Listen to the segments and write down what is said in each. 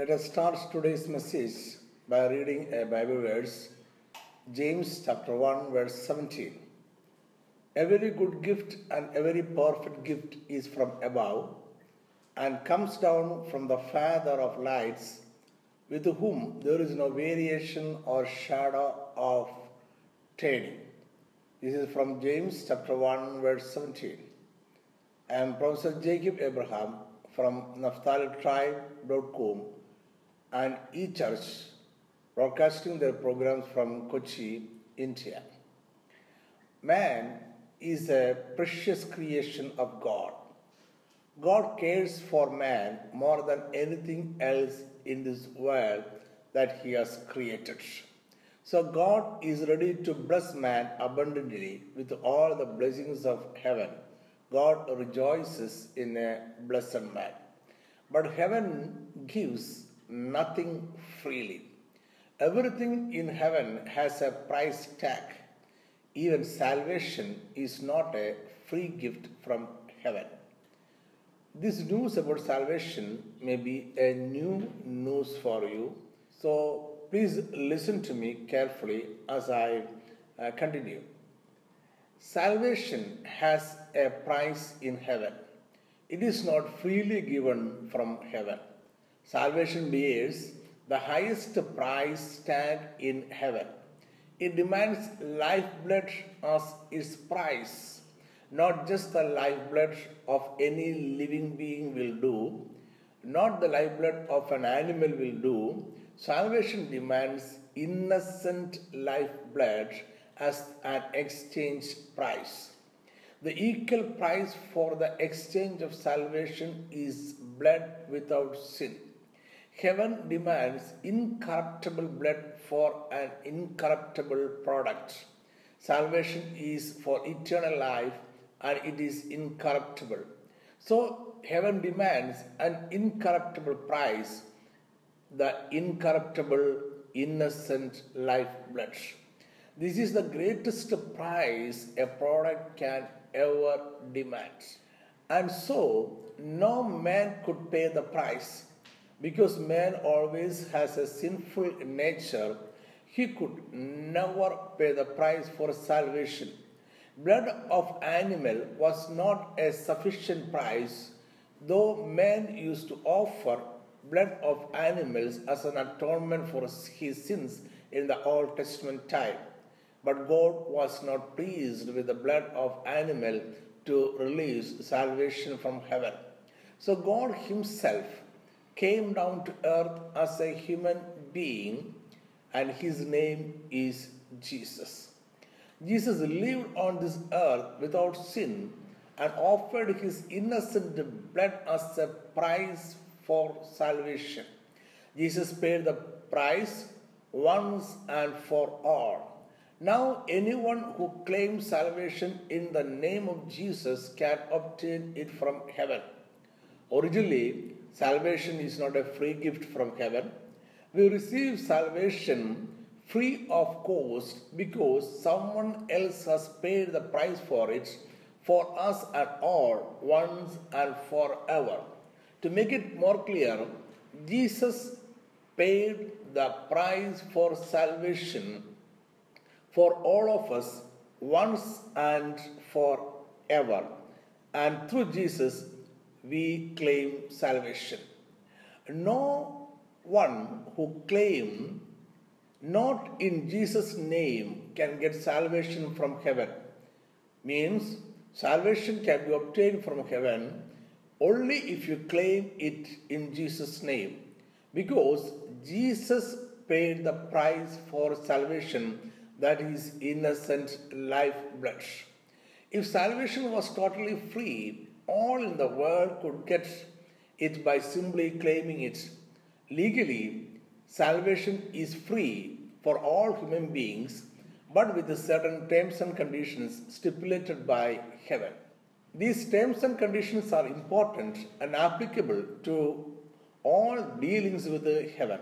Let us start today's message by reading a Bible verse, James chapter 1, verse 17. Every good gift and every perfect gift is from above and comes down from the Father of lights, with whom there is no variation or shadow of turning. This is from James chapter 1, verse 17. I am Professor Jacob Abraham from NaphtaliTribe.com and eChurch, broadcasting their programs from Kochi, India. Man is a precious creation of God. God cares for man more than anything else in this world that He has created. So, God is ready to bless man abundantly with all the blessings of heaven. God rejoices in a blessed man. But heaven gives nothing freely. Everything in heaven has a price tag. Even salvation is not a free gift from heaven. This news about salvation may be a new news for you. So please listen to me carefully as I uh, continue. Salvation has a price in heaven. It is not freely given from heaven. Salvation bears the highest price tag in heaven. It demands lifeblood as its price. Not just the lifeblood of any living being will do, not the lifeblood of an animal will do. Salvation demands innocent lifeblood as an exchange price. The equal price for the exchange of salvation is blood without sin. Heaven demands incorruptible blood for an incorruptible product. Salvation is for eternal life and it is incorruptible. So, heaven demands an incorruptible price, the incorruptible, innocent life blood. This is the greatest price a product can ever demand. And so, no man could pay the price because man always has a sinful nature. He could never pay the price for salvation. Blood of animal was not a sufficient price, though man used to offer blood of animals as an atonement for his sins in the Old Testament time. But God was not pleased with the blood of animal to release salvation from heaven. So God Himself came down to earth as a human being, and His name is Jesus. Jesus lived on this earth without sin and offered His innocent blood as a price for salvation. Jesus paid the price once and for all. Now, anyone who claims salvation in the name of Jesus can obtain it from heaven. Originally, salvation is not a free gift from heaven. We receive salvation free of cost because someone else has paid the price for it for us at all, once and forever. To make it more clear, Jesus paid the price for salvation for all of us once and forever. And through Jesus, we claim salvation. No one who claim not in Jesus' name can get salvation from heaven. Means salvation can be obtained from heaven only if you claim it in Jesus' name. Because Jesus paid the price for salvation that is innocent life blood. If salvation was totally free, all in the world could get it by simply claiming it. Legally, salvation is free for all human beings, but with certain terms and conditions stipulated by heaven. These terms and conditions are important and applicable to all dealings with heaven.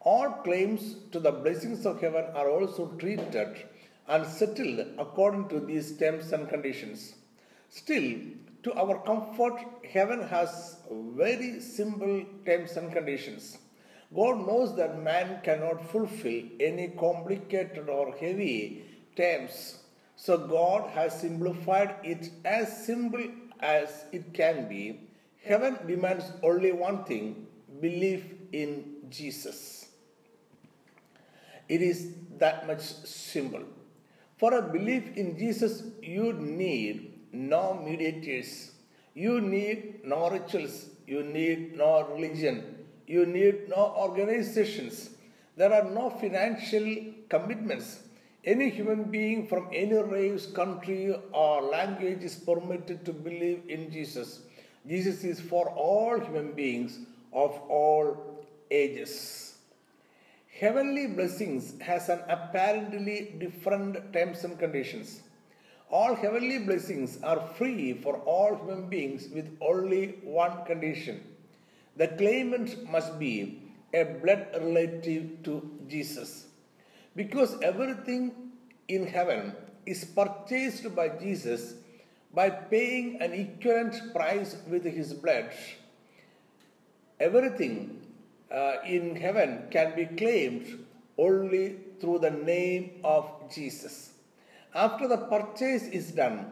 All claims to the blessings of heaven are also treated and settled according to these terms and conditions. Still, to our comfort, heaven has very simple terms and conditions. God knows that man cannot fulfill any complicated or heavy terms. So God has simplified it as simple as it can be. Heaven demands only one thing belief in Jesus. It is that much simple. For a belief in Jesus, you need no mediators, you need no rituals, you need no religion, you need no organizations. There are no financial commitments. Any human being from any race, country, or language is permitted to believe in Jesus. Jesus is for all human beings of all ages. Heavenly blessings has an apparently different terms and conditions. All heavenly blessings are free for all human beings with only one condition the claimant must be a blood relative to Jesus. Because everything in heaven is purchased by Jesus by paying an equivalent price with his blood. Everything uh, in heaven can be claimed only through the name of Jesus. After the purchase is done,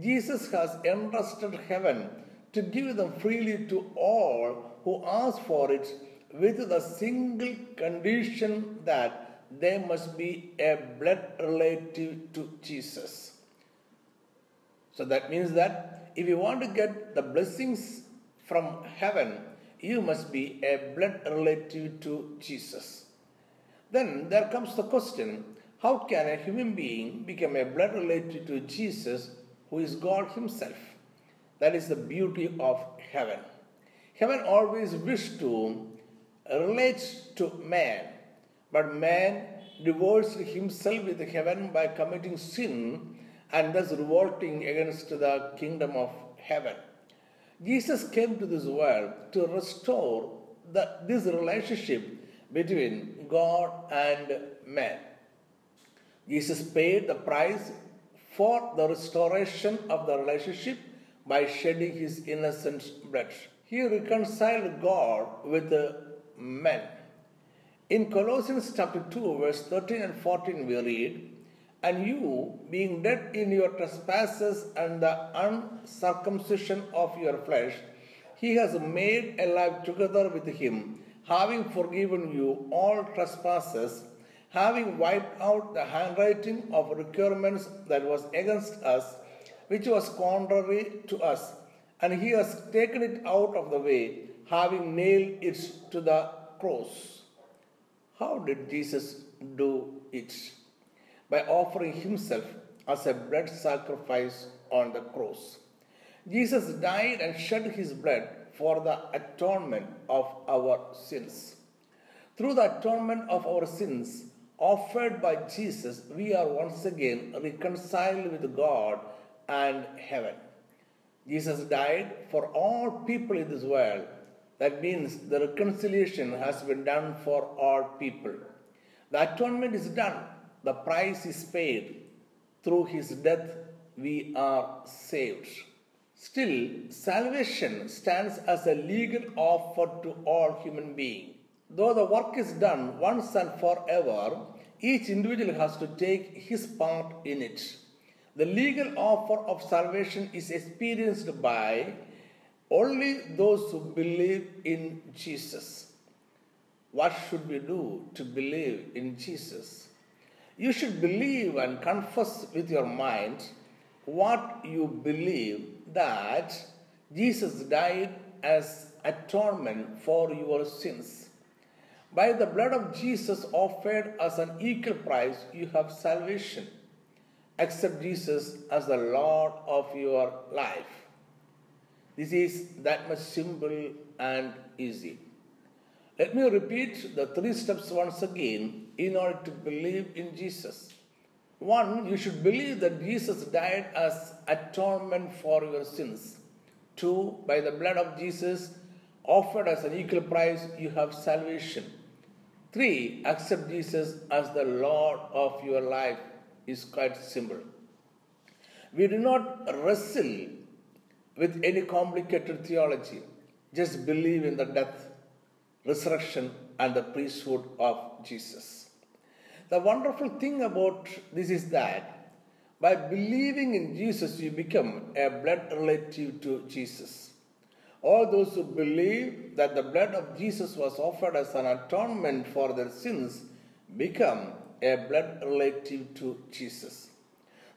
Jesus has entrusted heaven to give them freely to all who ask for it with the single condition that they must be a blood relative to Jesus. So that means that if you want to get the blessings from heaven, you must be a blood relative to Jesus. Then there comes the question how can a human being become a blood relative to Jesus who is God Himself? That is the beauty of heaven. Heaven always wished to relate to man, but man divorced himself with heaven by committing sin and thus revolting against the kingdom of heaven. Jesus came to this world to restore the, this relationship between God and man. Jesus paid the price for the restoration of the relationship by shedding his innocent blood he reconciled God with men. In Colossians chapter 2, verse 13 and 14, we read, And you, being dead in your trespasses and the uncircumcision of your flesh, he has made alive together with him, having forgiven you all trespasses, having wiped out the handwriting of requirements that was against us, which was contrary to us and he has taken it out of the way, having nailed it to the cross. How did Jesus do it? By offering himself as a blood sacrifice on the cross. Jesus died and shed his blood for the atonement of our sins. Through the atonement of our sins offered by Jesus, we are once again reconciled with God and heaven. Jesus died for all people in this world. That means the reconciliation has been done for all people. The atonement is done, the price is paid. Through his death, we are saved. Still, salvation stands as a legal offer to all human beings. Though the work is done once and forever, each individual has to take his part in it. The legal offer of salvation is experienced by only those who believe in Jesus. What should we do to believe in Jesus? You should believe and confess with your mind what you believe that Jesus died as atonement for your sins. By the blood of Jesus offered as an equal price, you have salvation accept Jesus as the Lord of your life. This is that much simple and easy. Let me repeat the three steps once again in order to believe in Jesus. One, you should believe that Jesus died as atonement for your sins. Two, by the blood of Jesus offered as an equal price, you have salvation. Three, accept Jesus as the Lord of your life is quite simple. We do not wrestle with any complicated theology. Just believe in the death, resurrection, and the priesthood of Jesus. The wonderful thing about this is that by believing in Jesus, you become a blood relative to Jesus. All those who believe that the blood of Jesus was offered as an atonement for their sins become a blood relative to Jesus.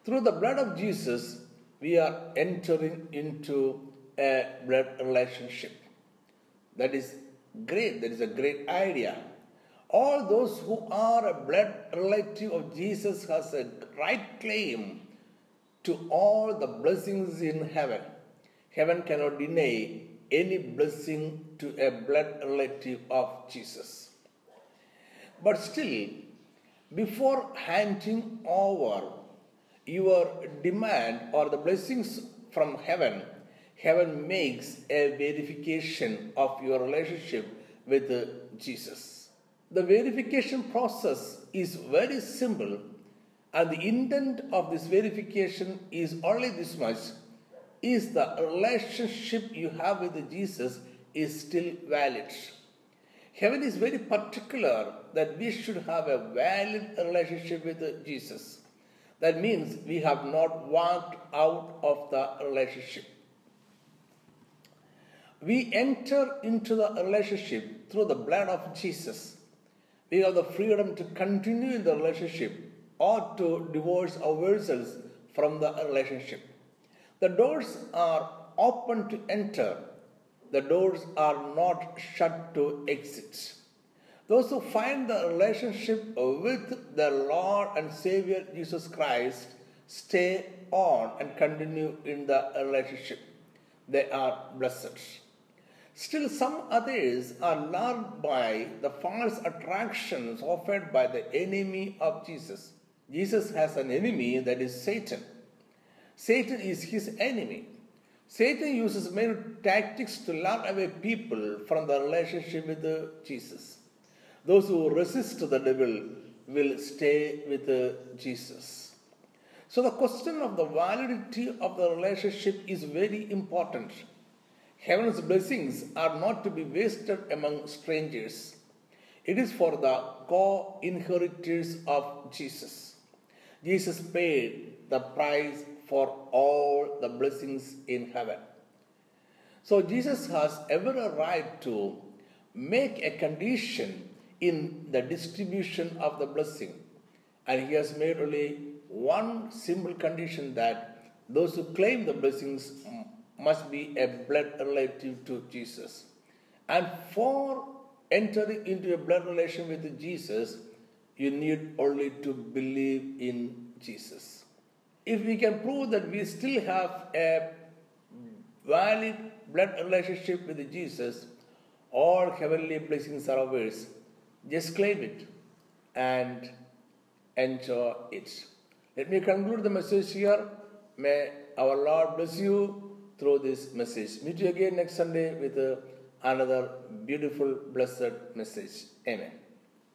Through the blood of Jesus, we are entering into a blood relationship. That is great. That is a great idea. All those who are a blood relative of Jesus has a right claim to all the blessings in heaven. Heaven cannot deny any blessing to a blood relative of Jesus. But still, before handing over your demand or the blessings from heaven, heaven makes a verification of your relationship with Jesus. The verification process is very simple, and the intent of this verification is only this much is the relationship you have with Jesus is still valid. Heaven is very particular that we should have a valid relationship with Jesus. That means we have not walked out of the relationship. We enter into the relationship through the blood of Jesus. We have the freedom to continue in the relationship or to divorce ourselves from the relationship. The doors are open to enter, the doors are not shut to exit. Those who find the relationship with the Lord and Savior Jesus Christ stay on and continue in the relationship. They are blessed. Still, some others are lured by the false attractions offered by the enemy of Jesus. Jesus has an enemy that is Satan. Satan is his enemy. Satan uses many tactics to lure away people from the relationship with Jesus. Those who resist the devil will stay with Jesus. So, the question of the validity of the relationship is very important. Heaven's blessings are not to be wasted among strangers, it is for the co inheritors of Jesus. Jesus paid the price for all the blessings in heaven. So, Jesus has ever a right to make a condition in the distribution of the blessing. And he has made only one simple condition that those who claim the blessings must be a blood relative to Jesus. And for entering into a blood relation with Jesus, you need only to believe in Jesus. If we can prove that we still have a valid blood relationship with Jesus, all heavenly blessings are ours just claim it and enjoy it. Let me conclude the message here. May our Lord bless you through this message. Meet you again next Sunday with another beautiful, blessed message. Amen.